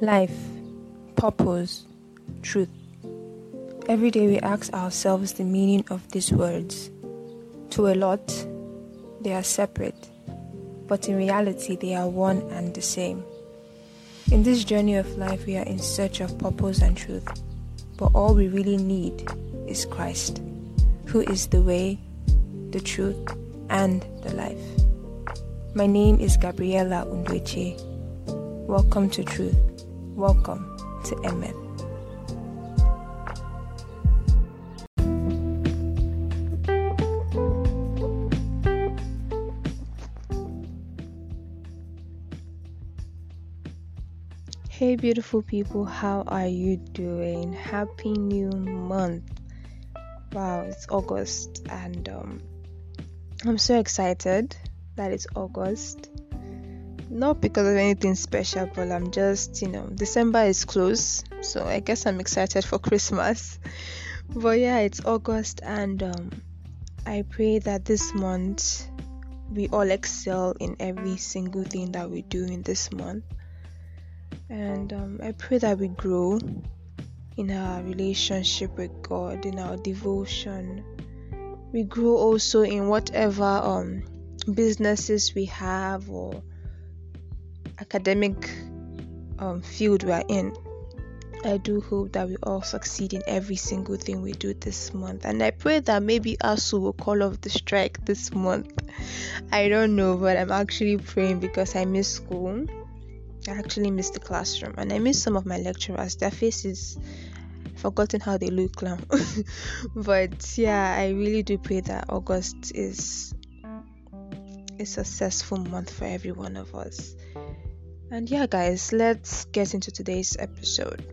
life, purpose, truth. Every day we ask ourselves the meaning of these words. To a lot, they are separate, but in reality, they are one and the same. In this journey of life, we are in search of purpose and truth, but all we really need is Christ, who is the way, the truth, and the life. My name is Gabriela Undweche. Welcome to Truth. Welcome to Emet. Hey, beautiful people, how are you doing? Happy new month! Wow, it's August, and um, I'm so excited that it's August not because of anything special, but I'm just, you know, December is close, so I guess I'm excited for Christmas. But yeah, it's August, and um, I pray that this month we all excel in every single thing that we do in this month. And um, I pray that we grow in our relationship with God, in our devotion. We grow also in whatever um, businesses we have or academic um, field we are in, I do hope that we all succeed in every single thing we do this month. And I pray that maybe ASUU will call off the strike this month. I don't know, but I'm actually praying because I miss school. I actually miss the classroom and I miss some of my lecturers. Their faces, forgotten how they look now. but yeah, I really do pray that August is a successful month for every one of us. And yeah, guys, let's get into today's episode.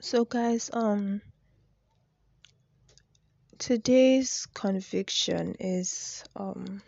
So, guys, um, today's conviction is um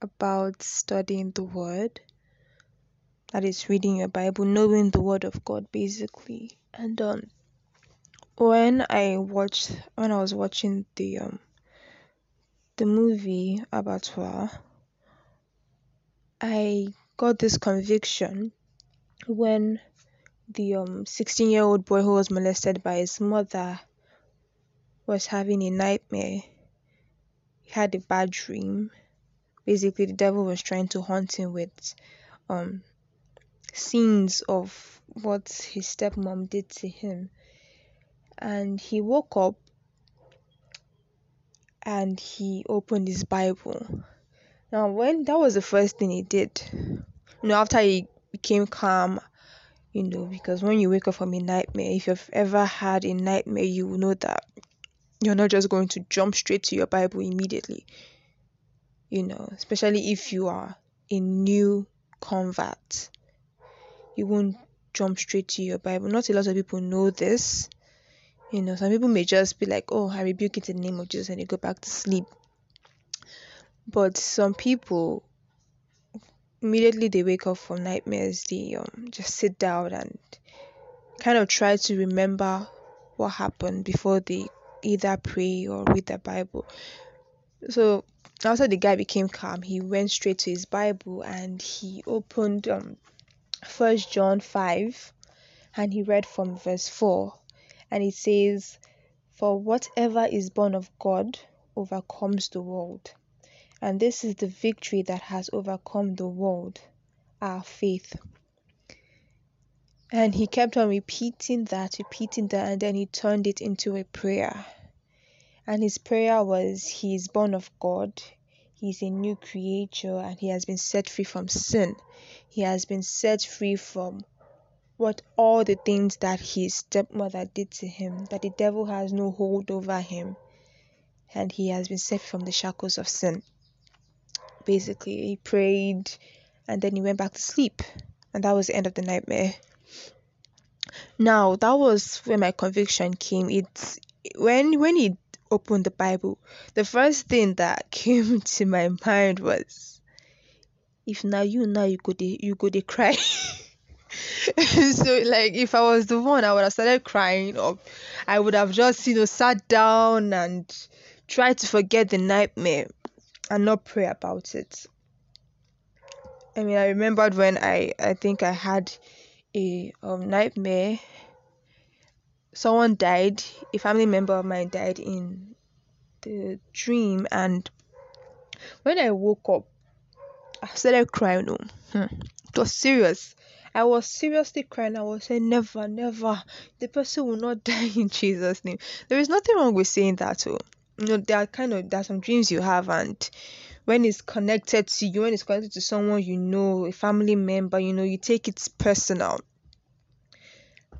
about studying the Word. That is reading your Bible, knowing the Word of God, basically. And um, when I watched, when I was watching the um the movie Abattoir, I got this conviction when the um 16 year old boy who was molested by his mother was having a nightmare. He had a bad dream. Basically, the devil was trying to haunt him with um scenes of what his stepmom did to him. And he woke up and he opened his Bible. Now, when that was the first thing he did, you know, after he became calm, you know, because when you wake up from a nightmare, if you've ever had a nightmare, you will know that you're not just going to jump straight to your Bible immediately, you know, especially if you are a new convert, you won't jump straight to your Bible. Not a lot of people know this, you know, some people may just be like, oh, I rebuke it in the name of Jesus and they go back to sleep. But some people, immediately they wake up from nightmares, they um, just sit down and kind of try to remember what happened before they either pray or read the Bible. So after the guy became calm, he went straight to his Bible and he opened um First John five, and he read from verse four and it says, For whatever is born of God overcomes the world. And this is the victory that has overcome the world, our faith. And he kept on repeating that, repeating that, and then he turned it into a prayer. And his prayer was, He is born of God, He is a new creature, and he has been set free from sin. He has been set free from what all the things that his stepmother did to him, that the devil has no hold over him, and he has been set from the shackles of sin. Basically, he prayed and then he went back to sleep, and that was the end of the nightmare. Now, that was where my conviction came. It's when when he opened the Bible, the first thing that came to my mind was, if now you now you go de, you go cry. so like if I was the one, I would have started crying, or I would have just you know sat down and tried to forget the nightmare and not pray about it. I mean, I remembered when I I think I had a um, nightmare. Someone died. A family member of mine died in the dream, and when I woke up, I started crying. Oh, hmm. It was serious. I was seriously crying. I was saying, never, never. The person will not die in Jesus' name. There is nothing wrong with saying that. Oh. You know, there are kind of there are some dreams you have, and when it's connected to you, when it's connected to someone you know, a family member, you know, you take it personal,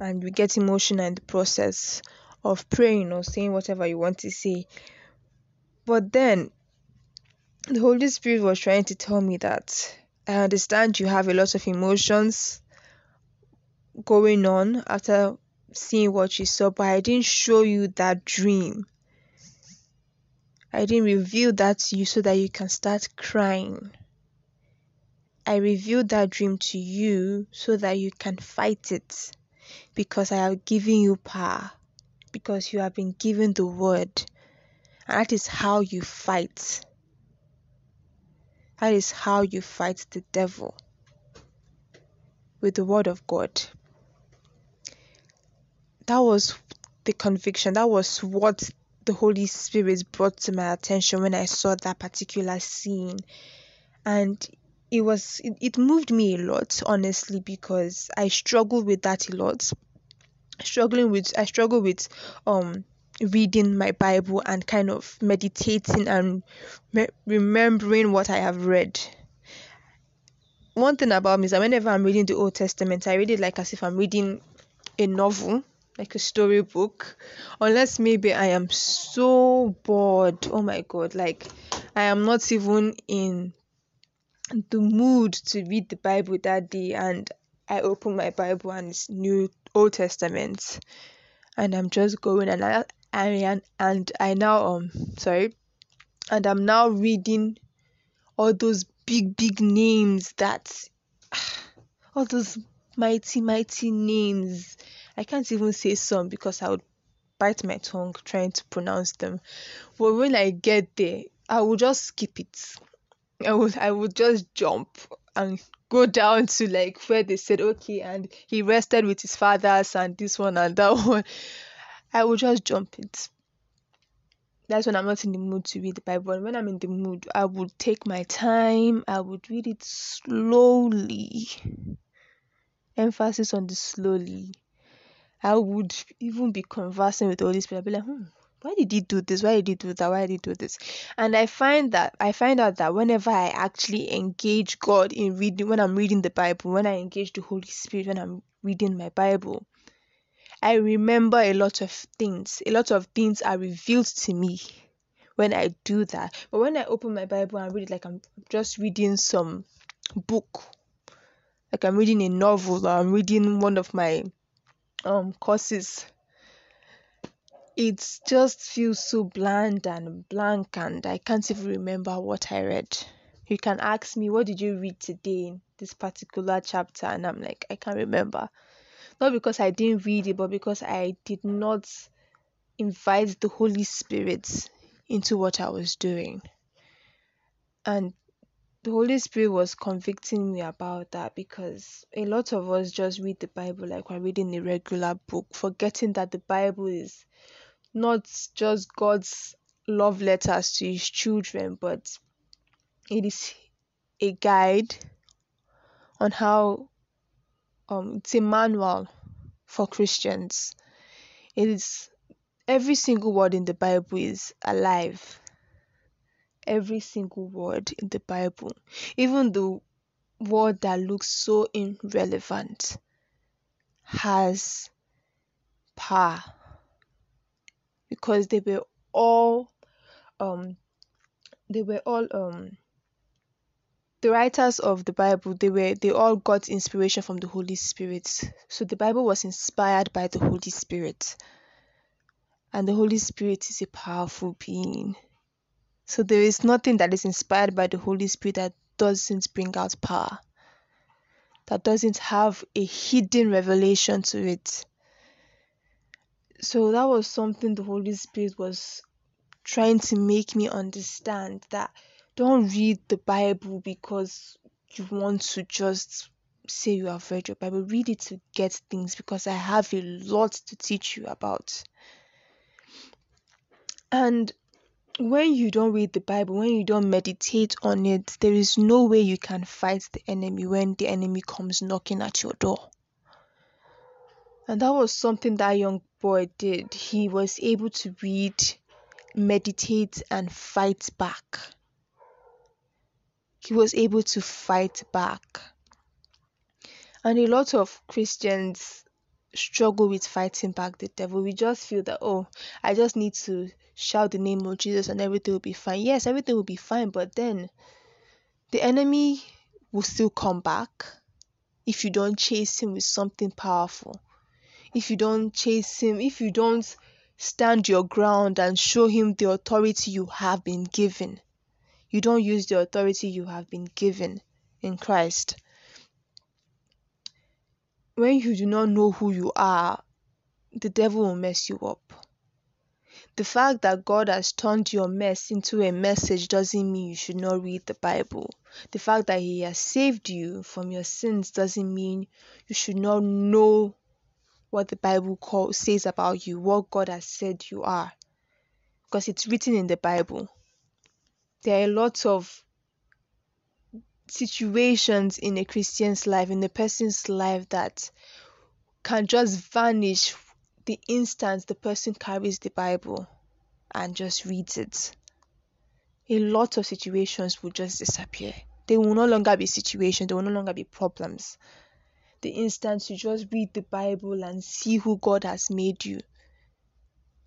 and you get emotional in the process of praying or saying whatever you want to say. But then the Holy Spirit was trying to tell me that I understand you have a lot of emotions going on after seeing what you saw, but I didn't show you that dream. I didn't reveal that to you so that you can start crying. I revealed that dream to you so that you can fight it because I have given you power, because you have been given the word. And that is how you fight. That is how you fight the devil with the word of God that was the conviction. That was what the Holy Spirit brought to my attention when I saw that particular scene. And it was it, it moved me a lot, honestly, because I struggled with that a lot. Struggling with I struggle with um reading my Bible and kind of meditating and me- remembering what I have read. One thing about me is that whenever I'm reading the Old Testament, I read it like as if I'm reading a novel like a storybook unless maybe i am so bored. Oh my god like i am not even in the mood to read the bible that day and i open my bible and it's new old testament and i'm just going and i and, and i now um sorry and i'm now reading all those big big names that all those mighty mighty names I can't even say some because I would bite my tongue trying to pronounce them. But when I get there, I will just skip it. I would I would just jump and go down to like where they said okay and he rested with his fathers and this one and that one. I will just jump it. That's when I'm not in the mood to read the Bible. When I'm in the mood, I would take my time. I would read it slowly. Emphasis on the slowly. I would even be conversing with the Holy Spirit. I'd be like, hmm, why did he do this? Why did he do that? Why did he do this? And I find that I find out that whenever I actually engage God in reading, when I'm reading the Bible, when I engage the Holy Spirit, when I'm reading my Bible, I remember a lot of things. A lot of things are revealed to me when I do that. But when I open my Bible and read it like I'm just reading some book, like I'm reading a novel or I'm reading one of my um courses. It just feels so bland and blank and i can't even remember what i read. You can ask me what did you read today in this particular chapter? And i'm like i can't remember. Not because i didn't read it but because i did not invite the holy spirit into what i was doing. And the Holy Spirit was convicting me about that because a lot of us just read the Bible like we're reading a regular book, forgetting that the Bible is not just God's love letters to his children, but it is a guide on how um it's a manual for Christians. It is every single word in the Bible is alive every single word in the Bible, even the word that looks so irrelevant, has power because they were all um they were all um the writers of the bible they were they all got inspiration from the holy spirit. So the bible was inspired by the holy spirit. And the holy spirit is a powerful being so there is nothing that is inspired by the Holy Spirit that doesn't bring out power, that doesn't have a hidden revelation to it. So that was something the Holy Spirit was trying to make me understand that don't read the Bible because you want to just say you have read your Bible. Read it to get things because I have a lot to teach you about. And when you don't read the Bible, when you don't meditate on it, there is no way you can fight the enemy when the enemy comes knocking at your door. And that was something that young boy did. He was able to read, meditate, and fight back. He was able to fight back. And a lot of Christians struggle with fighting back the devil. We just feel that, oh, I just need to shout the name of Jesus and everything will be fine. Yes, everything will be fine, but then the enemy will still come back if you don't chase him with something powerful. If you don't chase him, if you don't stand your ground and show him the authority you have been given. You don't use the authority you have been given in Christ. When you do not know who you are, the devil will mess you up. The fact that God has turned your mess into a message doesn't mean you should not read the Bible. The fact that He has saved you from your sins doesn't mean you should not know what the Bible call, says about you, what God has said you are. Because it's written in the Bible. There are lots of situations in a Christian's life, in a person's life that can just vanish the instant the person carries the Bible and just reads it. A lot of situations will just disappear. They will no longer be situations, they will no longer be problems. The instant you just read the Bible and see who God has made you,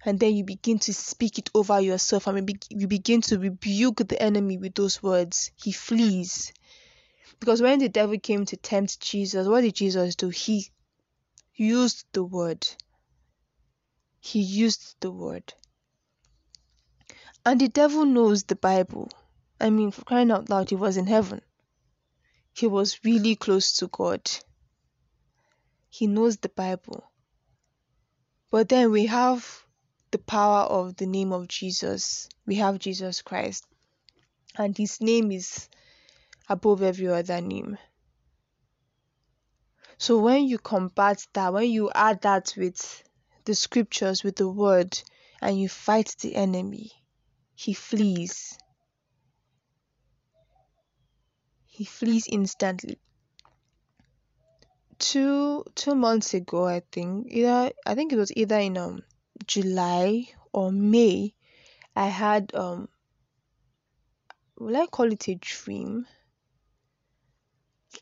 and then you begin to speak it over yourself and you begin to rebuke the enemy with those words, he flees. Because when the devil came to tempt Jesus, what did Jesus do? He used the word. He used the word. And the devil knows the Bible. I mean, for crying out loud, he was in heaven. He was really close to God. He knows the Bible. But then we have the power of the name of Jesus. We have Jesus Christ. And his name is above every other name. So when you combat that, when you add that with the scriptures, with the word, and you fight the enemy, he flees. He flees instantly. Two two months ago, I think, either I think it was either in um July or May, I had um will I call it a dream?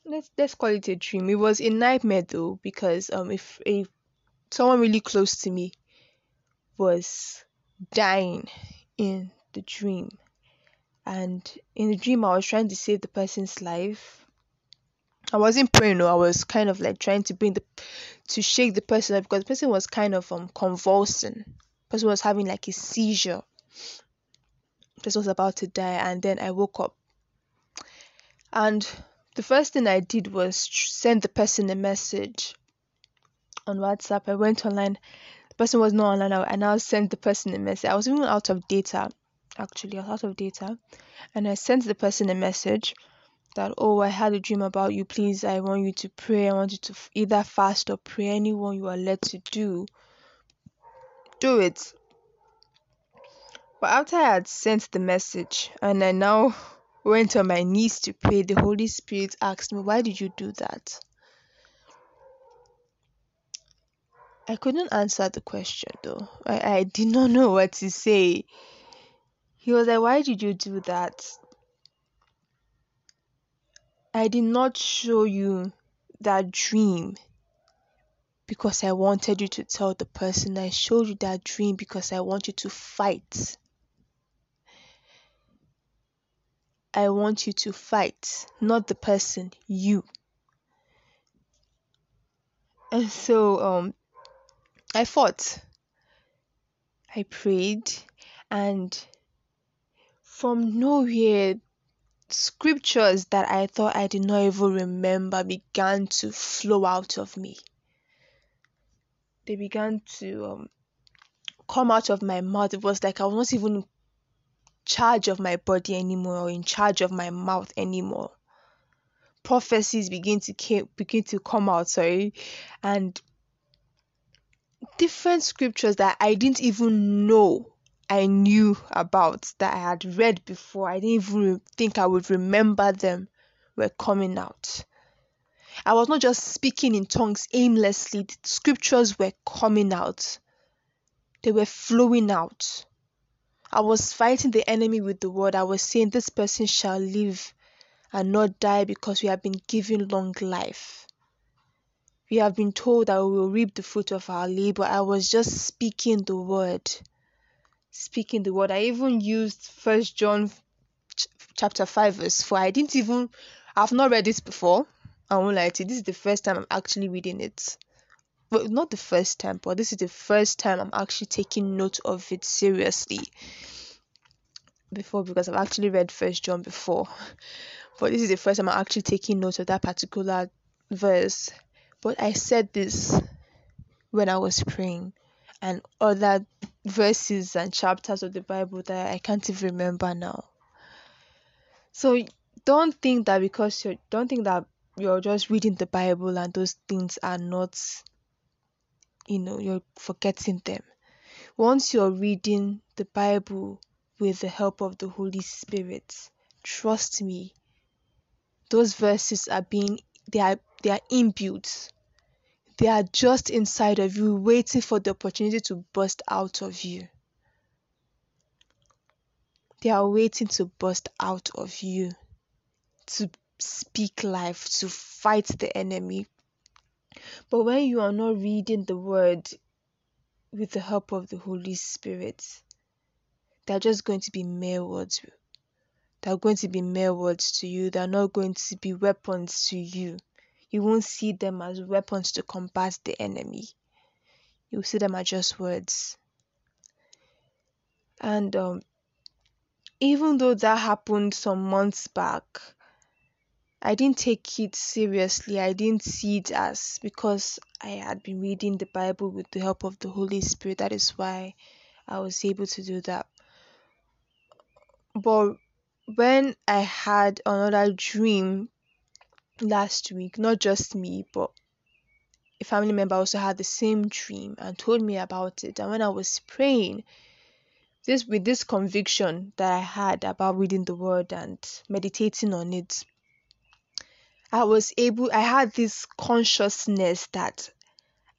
Let's let's call it a dream. It was a nightmare though because um if if someone really close to me was dying in the dream and in the dream I was trying to save the person's life. I wasn't praying no, I was kind of like trying to bring the to shake the person up because the person was kind of um convulsing. The person was having like a seizure. The person was about to die and then I woke up. And the first thing I did was send the person a message on WhatsApp. I went online. The person was not online. I now sent the person a message. I was even out of data. Actually, I was out of data, and I sent the person a message that oh, I had a dream about you. Please, I want you to pray. I want you to either fast or pray. Anyone you are led to do, do it. But after I had sent the message, and I now went on my knees to pray, the Holy Spirit asked me, Why did you do that? I couldn't answer the question though. I, I did not know what to say. He was like, Why did you do that? I did not show you that dream because I wanted you to tell the person. I showed you that dream because I want you to fight. I want you to fight, not the person, you. And so um I fought. I prayed and from nowhere scriptures that I thought I did not even remember began to flow out of me. They began to um, come out of my mouth. It was like I was not even charge of my body anymore or in charge of my mouth anymore. prophecies begin to came, begin to come out, sorry, and different scriptures that I didn't even know I knew about that I had read before. I didn't even think I would remember them were coming out. I was not just speaking in tongues aimlessly, the scriptures were coming out, they were flowing out. I was fighting the enemy with the word. I was saying, This person shall live and not die because we have been given long life. We have been told that we will reap the fruit of our labor. I was just speaking the word. Speaking the word. I even used First John chapter 5 verse 4. I didn't even I've not read this before. I won't lie to you. This is the first time I'm actually reading it. Well, not the first time, but this is the first time I'm actually taking note of it seriously. Before, because I've actually read First John before, but this is the first time I'm actually taking note of that particular verse. But I said this when I was praying, and other verses and chapters of the Bible that I can't even remember now. So don't think that because you don't think that you're just reading the Bible and those things are not, you know, you're forgetting them. Once you're reading the Bible with the help of the Holy Spirit, trust me, those verses are being they are they are imbued. They are just inside of you, waiting for the opportunity to burst out of you. They are waiting to burst out of you to speak life, to fight the enemy. But when you are not reading the word with the help of the Holy Spirit, they're just going to be mere words. They're going to be mere words to you. They're not going to be weapons to you. You won't see them as weapons to combat the enemy. You'll see them as just words. And um, even though that happened some months back, I didn't take it seriously. I didn't see it as because I had been reading the Bible with the help of the Holy Spirit. That is why I was able to do that. But when I had another dream last week, not just me, but a family member also had the same dream and told me about it. And when I was praying, this with this conviction that I had about reading the word and meditating on it, I was able, I had this consciousness that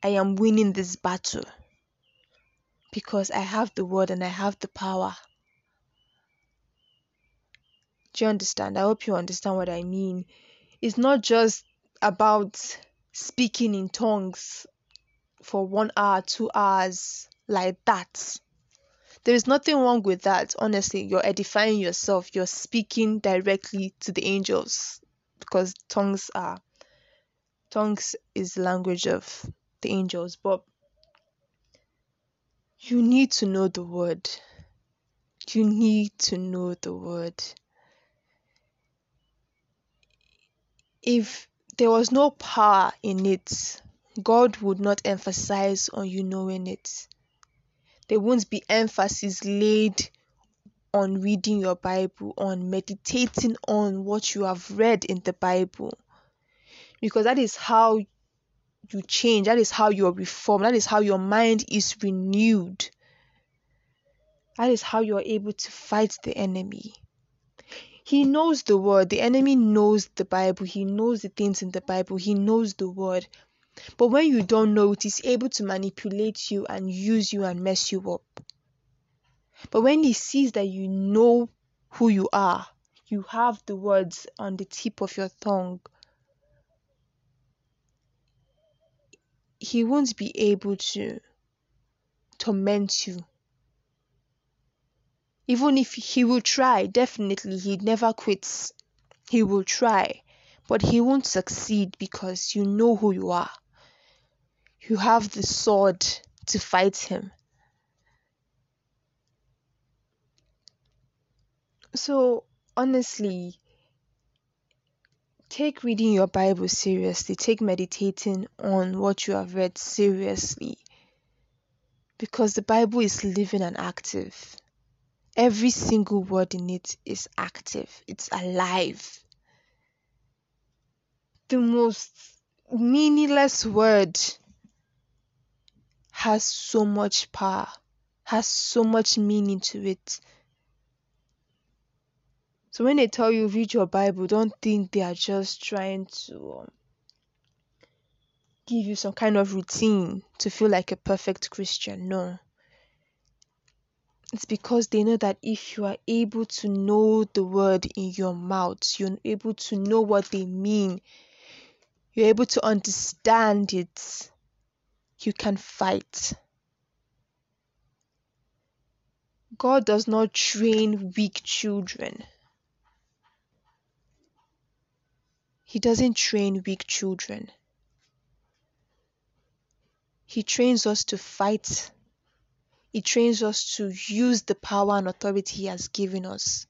I am winning this battle because I have the word and I have the power. Do you understand? I hope you understand what I mean. It's not just about speaking in tongues for one hour, two hours, like that. There is nothing wrong with that. Honestly, you're edifying yourself, you're speaking directly to the angels because tongues are tongues is the language of the angels but you need to know the word. You need to know the word. If there was no power in it god would not emphasize on you knowing it. There won't be emphasis laid on reading your Bible, on meditating on what you have read in the Bible. Because that is how you change, that is how you are reformed, that is how your mind is renewed. That is how you are able to fight the enemy. He knows the word. The enemy knows the Bible. He knows the things in the Bible. He knows the word. But when you don't know it, he's able to manipulate you and use you and mess you up. But when he sees that you know who you are, you have the words on the tip of your tongue, he won't be able to torment you. Even if he will try, definitely he never quits. He will try, but he won't succeed because you know who you are. You have the sword to fight him. So, honestly, take reading your Bible seriously, take meditating on what you have read seriously. Because the Bible is living and active. Every single word in it is active, it's alive. the most meaningless word has so much power, has so much meaning to it. So when they tell you read your Bible, don't think they are just trying to um, give you some kind of routine to feel like a perfect Christian. No. It's because they know that if you are able to know the word in your mouth, you're able to know what they mean, you're able to understand it, you can fight. God does not train weak children. He doesn't train weak children. He trains us to fight he trains us to use the power and authority He has given us.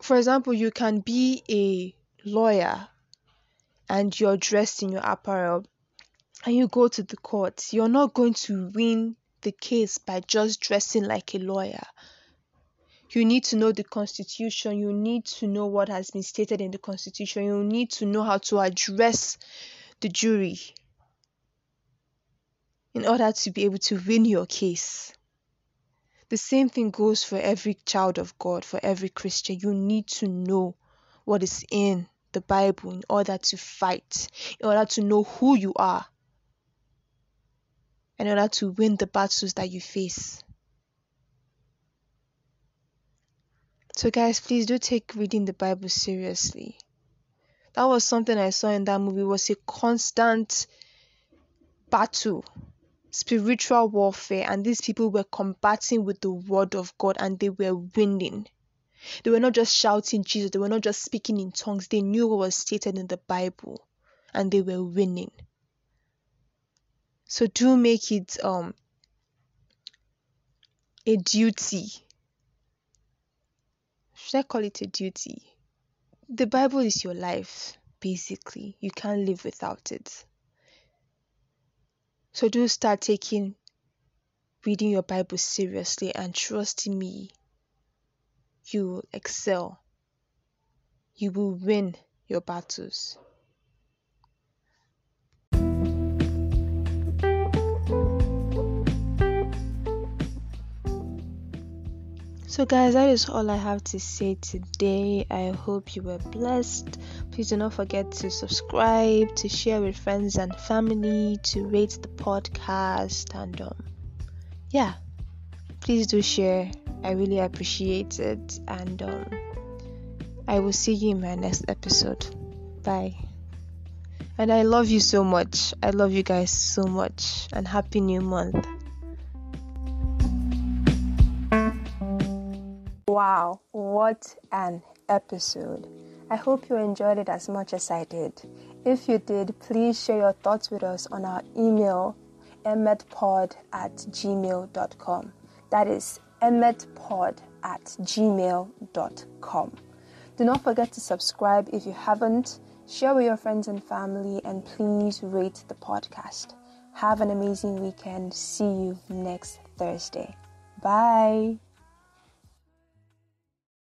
For example, you can be a lawyer and you're dressed in your apparel and you go to the court. You're not going to win the case by just dressing like a lawyer. You need to know the Constitution. You need to know what has been stated in the Constitution. You need to know how to address the jury in order to be able to win your case. The same thing goes for every child of God, for every Christian. You need to know what is in the Bible in order to fight, in order to know who you are, in order to win the battles that you face. So, guys, please do take reading the Bible seriously. That was something I saw in that movie was a constant battle spiritual warfare and these people were combating with the word of God and they were winning. They were not just shouting Jesus, they were not just speaking in tongues, they knew what was stated in the Bible and they were winning. So do make it um a duty. Should I call it a duty? The Bible is your life, basically. You can't live without it. So do start taking reading your Bible seriously and trust me, you will excel. You will win your battles. So, guys, that is all I have to say today. I hope you were blessed. Please do not forget to subscribe, to share with friends and family, to rate the podcast, and um, yeah, please do share. I really appreciate it, and um, I will see you in my next episode. Bye. And I love you so much. I love you guys so much, and happy new month. Wow, what an episode! I hope you enjoyed it as much as I did. If you did, please share your thoughts with us on our email emmetpod at gmail.com. That is emmetpod at gmail.com. Do not forget to subscribe if you haven't, share with your friends and family, and please rate the podcast. Have an amazing weekend. See you next Thursday. Bye.